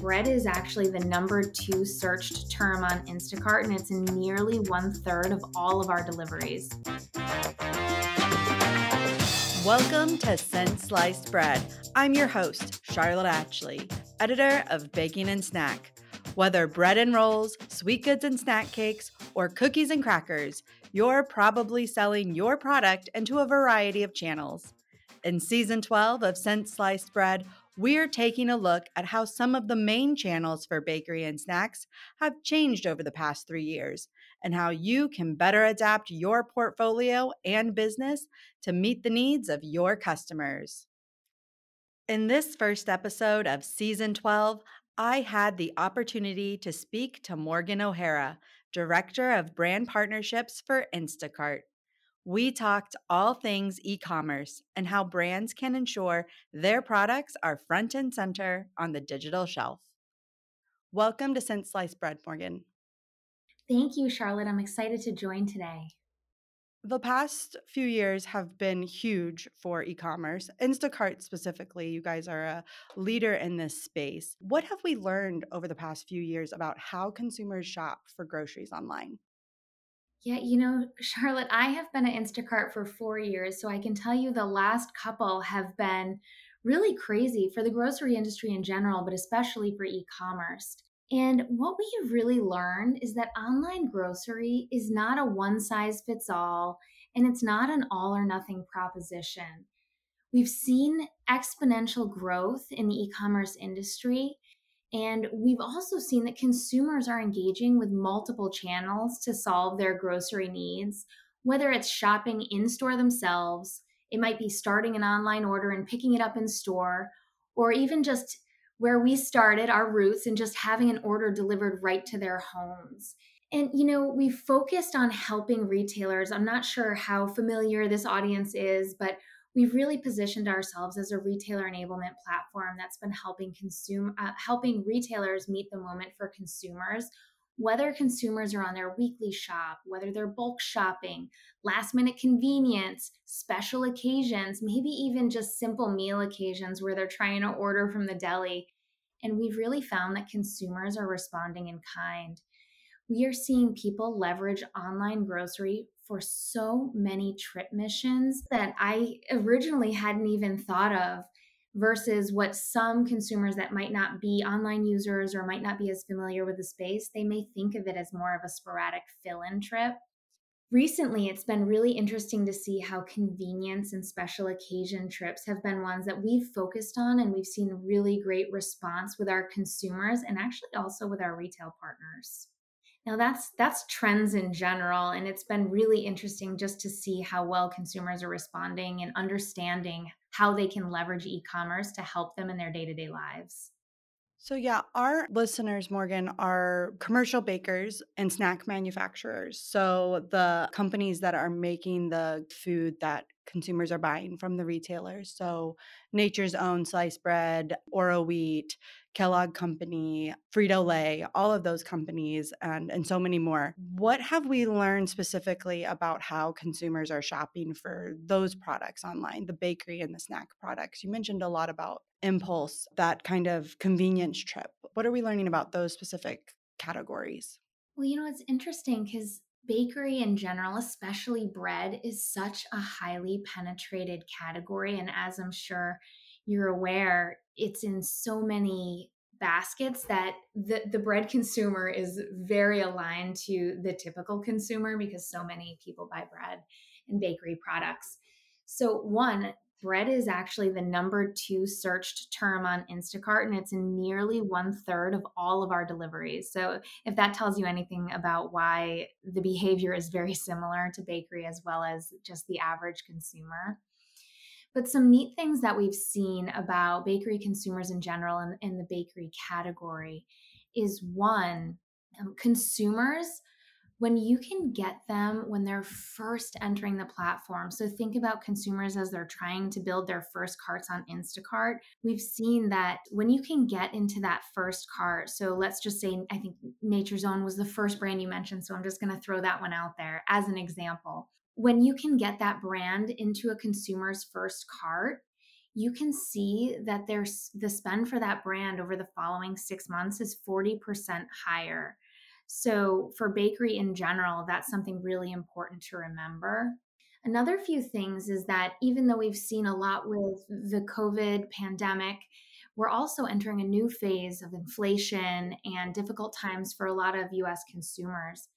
bread is actually the number two searched term on Instacart, and it's in nearly one third of all of our deliveries. Welcome to Since Sliced Bread. I'm your host, Charlotte Atchley, editor of Baking and Snack. Whether bread and rolls, sweet goods and snack cakes, or cookies and crackers, you're probably selling your product into a variety of channels. In season 12 of Since Sliced Bread, we're taking a look at how some of the main channels for bakery and snacks have changed over the past three years and how you can better adapt your portfolio and business to meet the needs of your customers. In this first episode of season 12, I had the opportunity to speak to Morgan O'Hara, Director of Brand Partnerships for Instacart. We talked all things e commerce and how brands can ensure their products are front and center on the digital shelf. Welcome to Since Sliced Bread, Morgan. Thank you, Charlotte. I'm excited to join today. The past few years have been huge for e commerce, Instacart specifically. You guys are a leader in this space. What have we learned over the past few years about how consumers shop for groceries online? Yeah, you know, Charlotte, I have been at Instacart for four years, so I can tell you the last couple have been really crazy for the grocery industry in general, but especially for e commerce. And what we have really learned is that online grocery is not a one size fits all, and it's not an all or nothing proposition. We've seen exponential growth in the e commerce industry, and we've also seen that consumers are engaging with multiple channels to solve their grocery needs, whether it's shopping in store themselves, it might be starting an online order and picking it up in store, or even just where we started our roots and just having an order delivered right to their homes. And, you know, we focused on helping retailers. I'm not sure how familiar this audience is, but we've really positioned ourselves as a retailer enablement platform that's been helping consume uh, helping retailers meet the moment for consumers whether consumers are on their weekly shop whether they're bulk shopping last minute convenience special occasions maybe even just simple meal occasions where they're trying to order from the deli. And we've really found that consumers are responding in kind. We are seeing people leverage online grocery for so many trip missions that I originally hadn't even thought of versus what some consumers that might not be online users or might not be as familiar with the space, they may think of it as more of a sporadic fill in trip. Recently, it's been really interesting to see how convenience and special occasion trips have been ones that we've focused on, and we've seen really great response with our consumers and actually also with our retail partners. Now that's that's trends in general and it's been really interesting just to see how well consumers are responding and understanding how they can leverage e-commerce to help them in their day-to-day lives. So, yeah, our listeners, Morgan, are commercial bakers and snack manufacturers. So, the companies that are making the food that consumers are buying from the retailers. So, Nature's Own Sliced Bread, Oroweat, Kellogg Company, Frito Lay, all of those companies, and, and so many more. What have we learned specifically about how consumers are shopping for those products online, the bakery and the snack products? You mentioned a lot about impulse, that kind of convenience trip. What are we learning about those specific categories? Well, you know, it's interesting because bakery in general, especially bread, is such a highly penetrated category. And as I'm sure you're aware, it's in so many baskets that the, the bread consumer is very aligned to the typical consumer because so many people buy bread and bakery products. So, one, bread is actually the number two searched term on Instacart, and it's in nearly one third of all of our deliveries. So, if that tells you anything about why the behavior is very similar to bakery as well as just the average consumer. But some neat things that we've seen about bakery consumers in general and in the bakery category is one, um, consumers when you can get them when they're first entering the platform. So think about consumers as they're trying to build their first carts on Instacart. We've seen that when you can get into that first cart, so let's just say I think Nature's Own was the first brand you mentioned, so I'm just going to throw that one out there as an example. When you can get that brand into a consumer's first cart, you can see that there's the spend for that brand over the following six months is 40% higher. So, for bakery in general, that's something really important to remember. Another few things is that even though we've seen a lot with the COVID pandemic, we're also entering a new phase of inflation and difficult times for a lot of US consumers.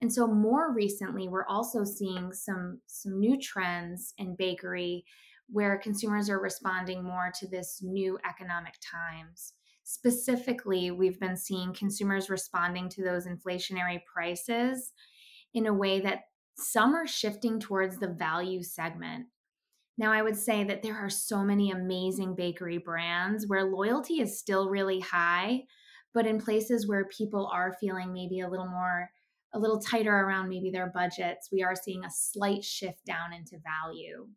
And so more recently, we're also seeing some some new trends in bakery where consumers are responding more to this new economic times. Specifically, we've been seeing consumers responding to those inflationary prices in a way that some are shifting towards the value segment. Now, I would say that there are so many amazing bakery brands where loyalty is still really high, but in places where people are feeling maybe a little more, a little tighter around maybe their budgets, we are seeing a slight shift down into value.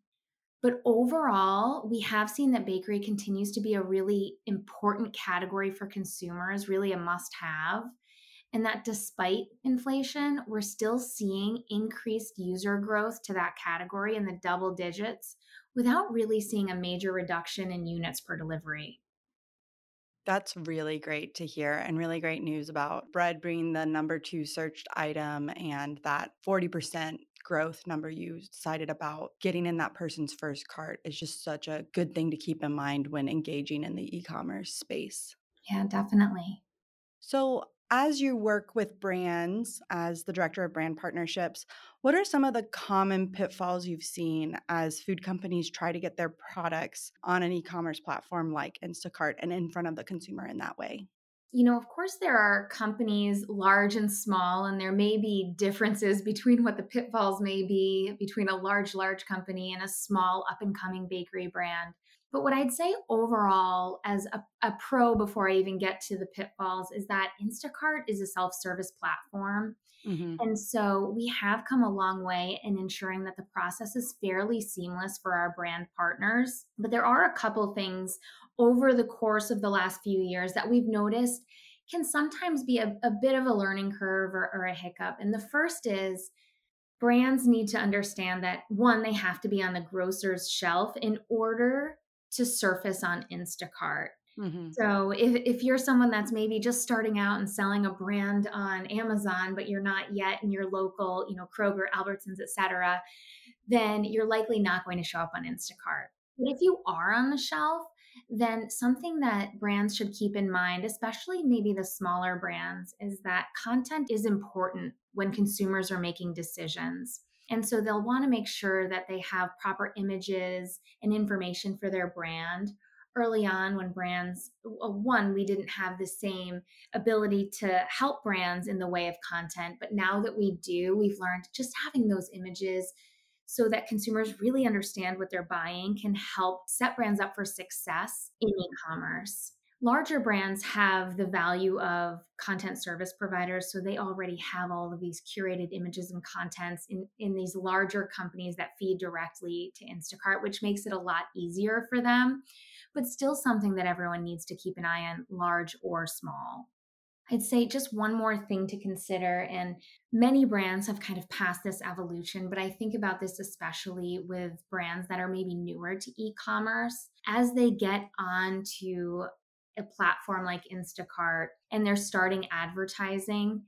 But overall, we have seen that bakery continues to be a really important category for consumers, really a must have. And that despite inflation, we're still seeing increased user growth to that category in the double digits without really seeing a major reduction in units per delivery. That's really great to hear and really great news about bread being the number two searched item and that 40% growth number you cited about getting in that person's first cart is just such a good thing to keep in mind when engaging in the e commerce space. Yeah, definitely. So, as you work with brands as the director of brand partnerships, what are some of the common pitfalls you've seen as food companies try to get their products on an e commerce platform like Instacart and in front of the consumer in that way? you know, of course, there are companies large and small, and there may be differences between what the pitfalls may be between a large, large company and a small, up and coming bakery brand. But what I'd say overall, as a, a, pro before I even get to the pitfalls, is that Instacart is a self service platform. Mm-hmm. And so we have come a long way in ensuring that the process is fairly seamless for our brand partners. But there are a couple things over the course of the last few years that we've noticed can sometimes be a, a bit of a learning curve or, or a hiccup. And the first is brands need to understand that one, they have to be on the grocer's shelf in order to surface on Instacart. Mm-hmm. So if, if you're someone that's maybe just starting out and selling a brand on Amazon, but you're not yet in your local, you know, Kroger, Albertsons, etc., then you're likely not going to show up on Instacart. But if you are on the shelf, then something that brands should keep in mind, especially maybe the smaller brands, is that content is important when consumers are making decisions. And so they'll want to make sure that they have proper images and information for their brand. Early on, when brands, uh, one, we didn't have the same ability to help brands in the way of content. But now that we do, we've learned just having those images so that consumers really understand what they're buying can help set brands up for success in e commerce. Larger brands have the value of content service providers, so they already have all of these curated images and contents in, in these larger companies that feed directly to Instacart, which makes it a lot easier for them, but still something that everyone needs to keep an eye on, large or small. I'd say just one more thing to consider, and many brands have kind of passed this evolution, but I think about this especially with brands that are maybe newer to e commerce. As they get onto a platform like Instacart and they're starting advertising,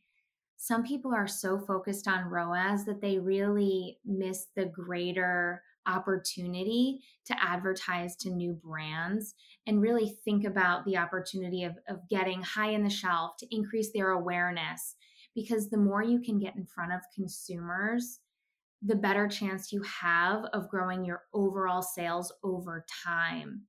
some people are so focused on ROAS that they really miss the greater opportunity to advertise to new brands and really think about the opportunity of, of getting high in the shelf to increase their awareness. Because the more you can get in front of consumers, the better chance you have of growing your overall sales over time.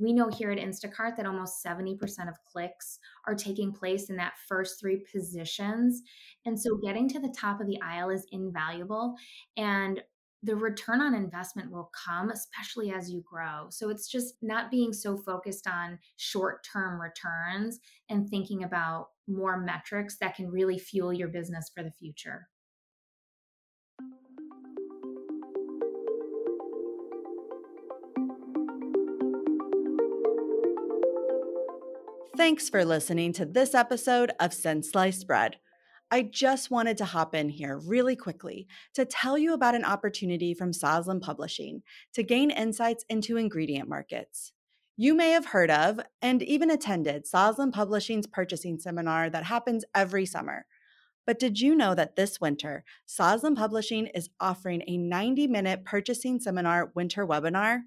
We know here at Instacart that almost 70% of clicks are taking place in that first three positions. And so getting to the top of the aisle is invaluable. And the return on investment will come, especially as you grow. So it's just not being so focused on short term returns and thinking about more metrics that can really fuel your business for the future. Thanks for listening to this episode of Since Sliced Bread. I just wanted to hop in here really quickly to tell you about an opportunity from Sosland Publishing to gain insights into ingredient markets. You may have heard of and even attended Sosland Publishing's purchasing seminar that happens every summer. But did you know that this winter, Soslan Publishing is offering a 90 minute purchasing seminar winter webinar?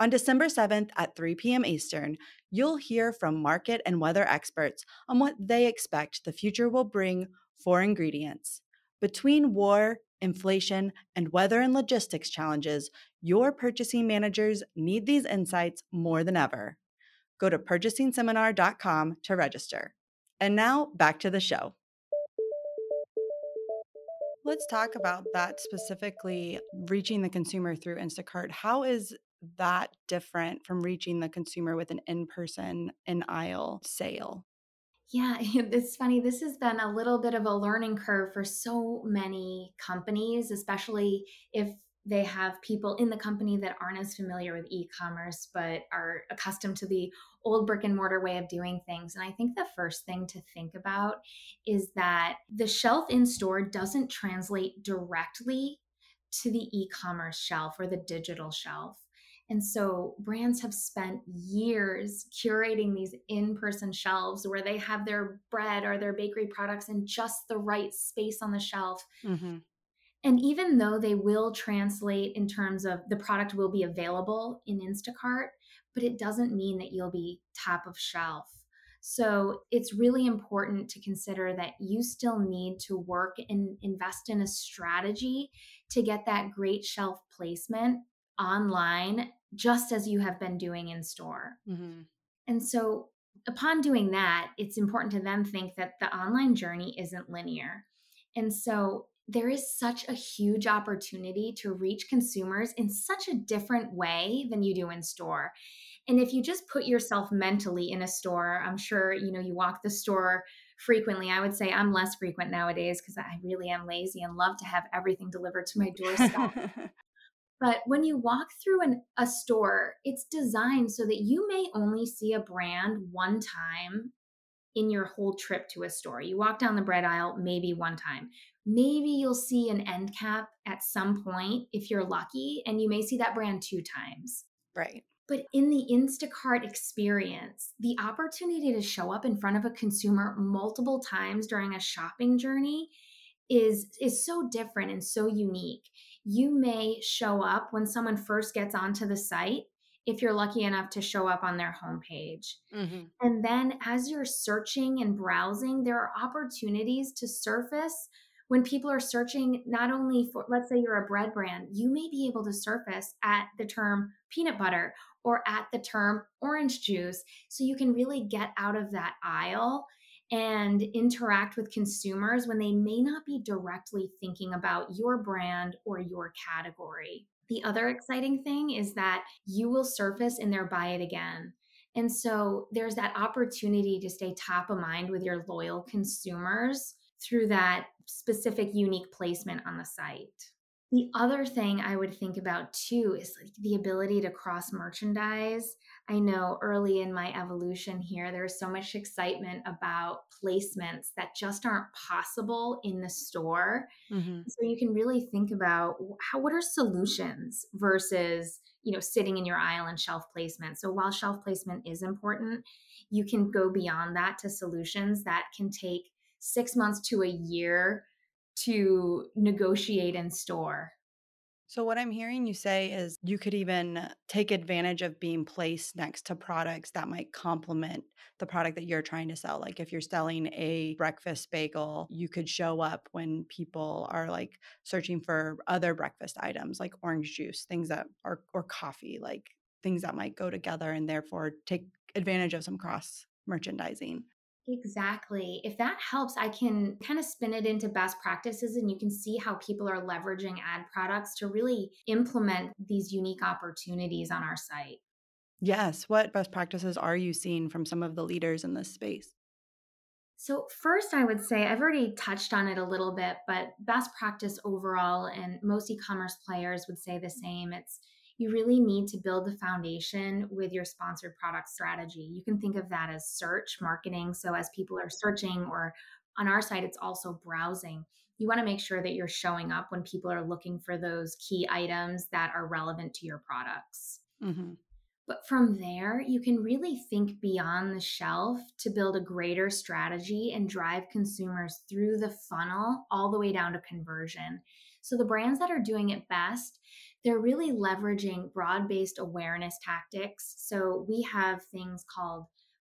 On December 7th at 3 p.m. Eastern, you'll hear from market and weather experts on what they expect the future will bring for ingredients. Between war, inflation, and weather and logistics challenges, your purchasing managers need these insights more than ever. Go to purchasingseminar.com to register. And now back to the show. Let's talk about that specifically reaching the consumer through Instacart. How is that different from reaching the consumer with an in person, in aisle sale? Yeah, it's funny. This has been a little bit of a learning curve for so many companies, especially if they have people in the company that aren't as familiar with e-commerce but are accustomed to the old brick and mortar way of doing things and i think the first thing to think about is that the shelf in store doesn't translate directly to the e-commerce shelf or the digital shelf and so brands have spent years curating these in person shelves where they have their bread or their bakery products in just the right space on the shelf. Mm-hmm. And even though they will translate in terms of the product will be available in Instacart, but it doesn't mean that you'll be top of shelf. So it's really important to consider that you still need to work and invest in a strategy to get that great shelf placement online just as you have been doing in store. Mm-hmm. And so, upon doing that, it's important to then think that the online journey isn't linear. And so, there is such a huge opportunity to reach consumers in such a different way than you do in store. And if you just put yourself mentally in a store, I'm sure you know you walk the store frequently. I would say I'm less frequent nowadays because I really am lazy and love to have everything delivered to my doorstep. But when you walk through an, a store, it's designed so that you may only see a brand one time in your whole trip to a store. You walk down the bread aisle maybe one time. Maybe you'll see an end cap at some point if you're lucky, and you may see that brand two times. Right. But in the Instacart experience, the opportunity to show up in front of a consumer multiple times during a shopping journey is is so different and so unique you may show up when someone first gets onto the site if you're lucky enough to show up on their homepage. Mm-hmm. And then as you're searching and browsing, there are opportunities to surface when people are searching not only for, let's say you're a bread brand, you may be able to surface at the term peanut butter or at the term orange juice. So you can really get out of that aisle and interact with consumers when they may not be directly thinking about your brand or your category. The other exciting thing is that you will surface in their buy it again. And so there's that opportunity to stay top of mind with your loyal consumers through that specific unique placement on the site. The other thing I would think about too is like the ability to cross merchandise. I know early in my evolution here, there's so much excitement about placements that just aren't possible in the store. Mm-hmm. So you can really think about how what are solutions versus you know sitting in your aisle and shelf placement. So while shelf placement is important, you can go beyond that to solutions that can take six months to a year to negotiate and store. So, what I'm hearing you say is you could even take advantage of being placed next to products that might complement the product that you're trying to sell. Like, if you're selling a breakfast bagel, you could show up when people are like searching for other breakfast items like orange juice, things that are, or coffee, like things that might go together and therefore take advantage of some cross merchandising. Exactly. If that helps, I can kind of spin it into best practices and you can see how people are leveraging ad products to really implement these unique opportunities on our site. Yes. What best practices are you seeing from some of the leaders in this space? So, first, I would say I've already touched on it a little bit, but best practice overall, and most e commerce players would say the same. It's you really need to build the foundation with your sponsored product strategy. You can think of that as search marketing. So, as people are searching or on our side, it's also browsing. You want to make sure that you're showing up when people are looking for those key items that are relevant to your products. Mm-hmm. But from there, you can really think beyond the shelf to build a greater strategy and drive consumers through the funnel all the way down to conversion. So, the brands that are doing it best, they're really leveraging broad based awareness tactics. So, we have things called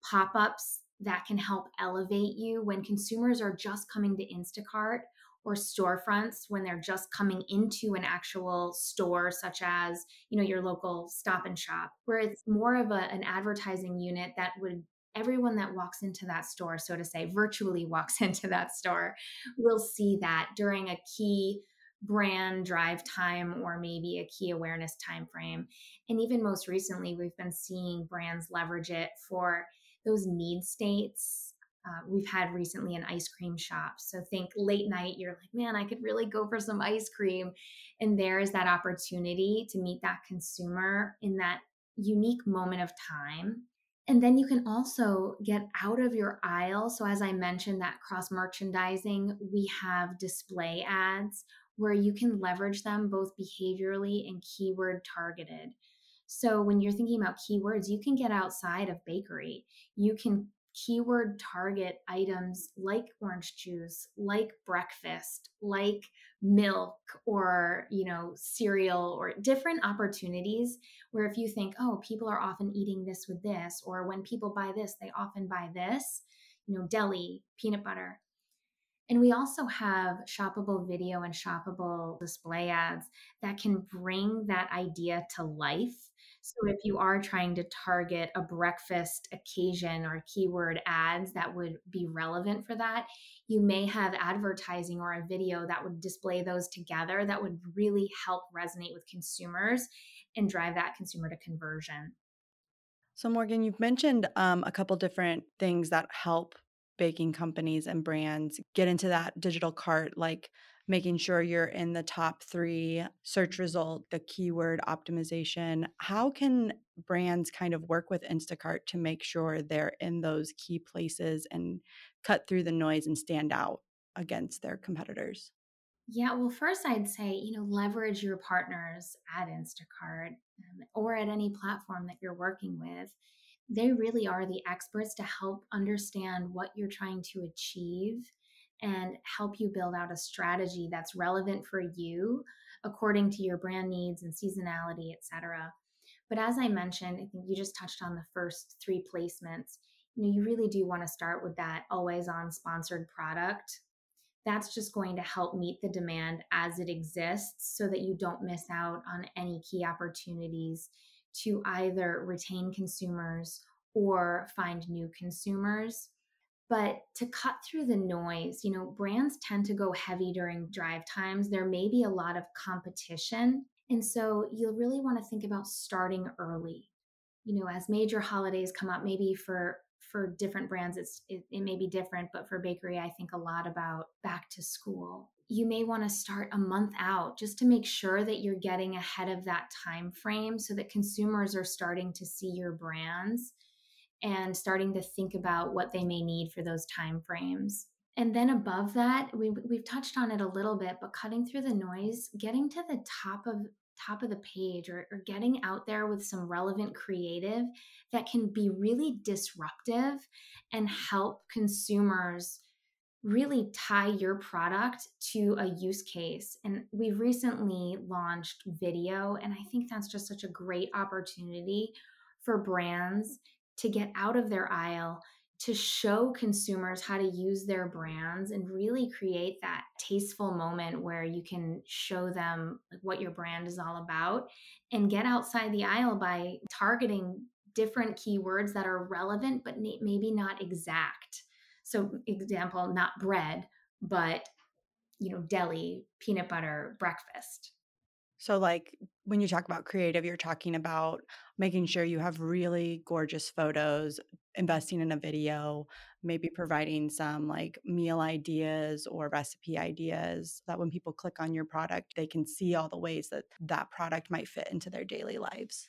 pop ups that can help elevate you when consumers are just coming to Instacart or storefronts when they're just coming into an actual store such as you know your local stop and shop where it's more of a, an advertising unit that would everyone that walks into that store so to say virtually walks into that store will see that during a key brand drive time or maybe a key awareness time frame and even most recently we've been seeing brands leverage it for those need states uh, we've had recently an ice cream shop. So think late night, you're like, man, I could really go for some ice cream. And there is that opportunity to meet that consumer in that unique moment of time. And then you can also get out of your aisle. So, as I mentioned, that cross merchandising, we have display ads where you can leverage them both behaviorally and keyword targeted. So, when you're thinking about keywords, you can get outside of bakery. You can keyword target items like orange juice, like breakfast, like milk or, you know, cereal or different opportunities where if you think, "Oh, people are often eating this with this," or when people buy this, they often buy this, you know, deli, peanut butter. And we also have shoppable video and shoppable display ads that can bring that idea to life so if you are trying to target a breakfast occasion or keyword ads that would be relevant for that, you may have advertising or a video that would display those together that would really help resonate with consumers and drive that consumer to conversion. So, Morgan, you've mentioned um, a couple different things that help baking companies and brands get into that digital cart, like making sure you're in the top three search result, the keyword optimization. How can brands kind of work with Instacart to make sure they're in those key places and cut through the noise and stand out against their competitors? Yeah, well, first I'd say, you know, leverage your partners at Instacart um, or at any platform that you're working with. They really are the experts to help understand what you're trying to achieve and help you build out a strategy that's relevant for you according to your brand needs and seasonality, etc. But as I mentioned, I think you just touched on the first three placements. You know, you really do want to start with that always on sponsored product. That's just going to help meet the demand as it exists so that you don't miss out on any key opportunities to either retain consumers or find new consumers. But to cut through the noise, you know, brands tend to go heavy during drive times. There may be a lot of competition. And so you'll really want to think about starting early. You know, as major holidays come up, maybe for for different brands it's it, it may be different but for bakery i think a lot about back to school you may want to start a month out just to make sure that you're getting ahead of that time frame so that consumers are starting to see your brands and starting to think about what they may need for those time frames. And then above that, we, we've touched on it a little bit, but cutting through the noise, getting to the top of top of the page or, or getting out there with some relevant creative that can be really disruptive and help consumers really tie your product to a use case. And we've recently launched video, and I think that's just such a great opportunity for brands to get out of their aisle to show consumers how to use their brands and really create that tasteful moment where you can show them what your brand is all about and get outside the aisle by targeting different keywords that are relevant but maybe not exact so example not bread but you know deli peanut butter breakfast so, like when you talk about creative, you're talking about making sure you have really gorgeous photos, investing in a video, maybe providing some like meal ideas or recipe ideas that when people click on your product, they can see all the ways that that product might fit into their daily lives.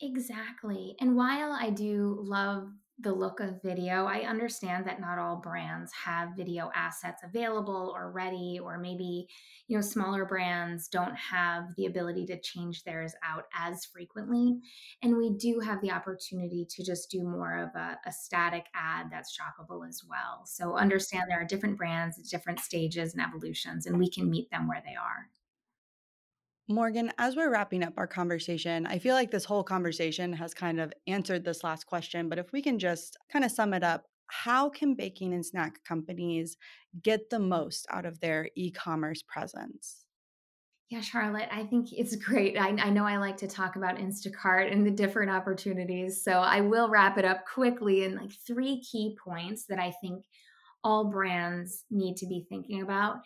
Exactly. And while I do love the look of video. I understand that not all brands have video assets available or ready, or maybe, you know, smaller brands don't have the ability to change theirs out as frequently. And we do have the opportunity to just do more of a, a static ad that's shoppable as well. So understand there are different brands at different stages and evolutions, and we can meet them where they are. Morgan, as we're wrapping up our conversation, I feel like this whole conversation has kind of answered this last question. But if we can just kind of sum it up, how can baking and snack companies get the most out of their e commerce presence? Yeah, Charlotte, I think it's great. I, I, know I like to talk about Instacart and the different opportunities. So I will wrap it up quickly in like three key points that I think all brands need to be thinking about.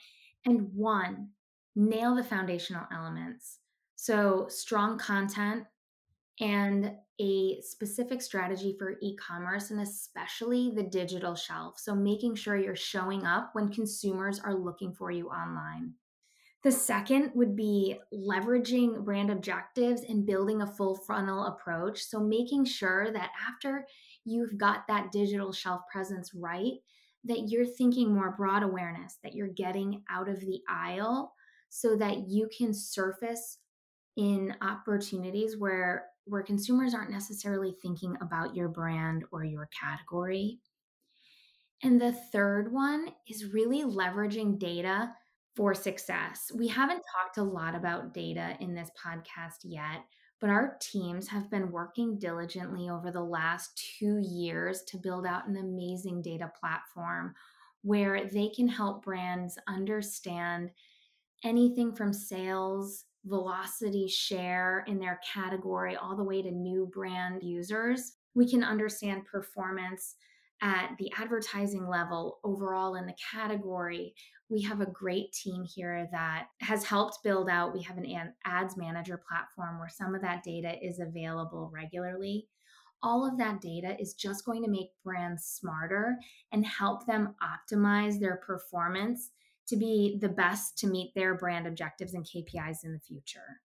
And one, nail the foundational elements. So, strong content and a specific strategy for e commerce and especially the digital shelf. So, making sure you're showing up when consumers are looking for you online. The second would be leveraging brand objectives and building a full funnel approach. So, making sure that after you've got that digital shelf presence right, that you're thinking more broad awareness, that you're getting out of the aisle so that you can surface in opportunities where where consumers aren't necessarily thinking about your brand or your category. And the third one is really leveraging data for success. We haven't talked a lot about data in this podcast yet, but our teams have been working diligently over the last two years to build out an amazing data platform where they can help brands understand anything from sales, velocity, share in their category, all the way to new brand users. We can understand performance at the advertising level overall in the category. We have a great team here that has helped build out. We have an ads manager platform where some of that data is available regularly. All of that data is just going to make brands smarter and help them optimize their performance to be the best to meet their brand objectives and KPIs in the future.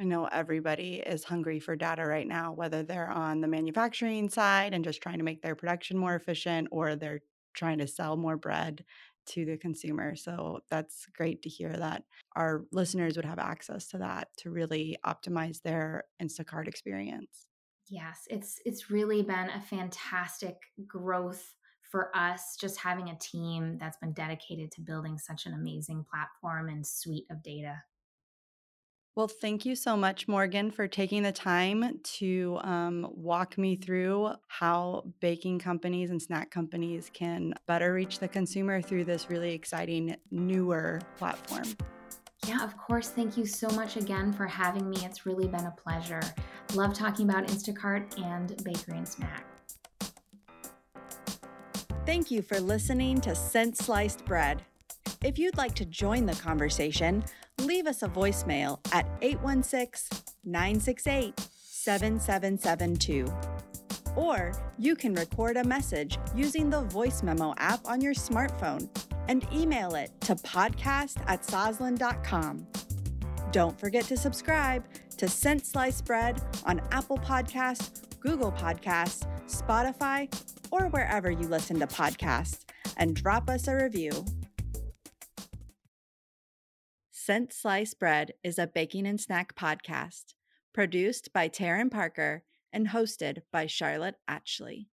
I know everybody is hungry for data right now, whether they're on the manufacturing side and just trying to make their production more efficient or they're trying to sell more bread to the consumer. So that's great to hear that our listeners would have access to that to really optimize their Instacart experience. Yes, it's it's really been a fantastic growth for us just having a team that's been dedicated to building such an amazing platform and suite of data. Well, thank you so much, Morgan, for taking the time to um, walk me through how baking companies and snack companies can better reach the consumer through this really exciting, newer platform. Yeah, of course. Thank you so much again for having me. It's really been a pleasure. Love talking about Instacart and bakery and snack. Thank you for listening to Since Sliced Bread. If you'd like to join the conversation, leave us a voicemail at 816 968 7772. Or you can record a message using the voice memo app on your smartphone and email it to podcast at sosland.com. Don't forget to subscribe to Since Sliced Bread on Apple Podcasts, Google Podcasts, Spotify, or wherever you listen to podcasts, and drop us a review. Since Slice Bread is a baking and snack podcast produced by Taryn Parker and hosted by Charlotte Atchley.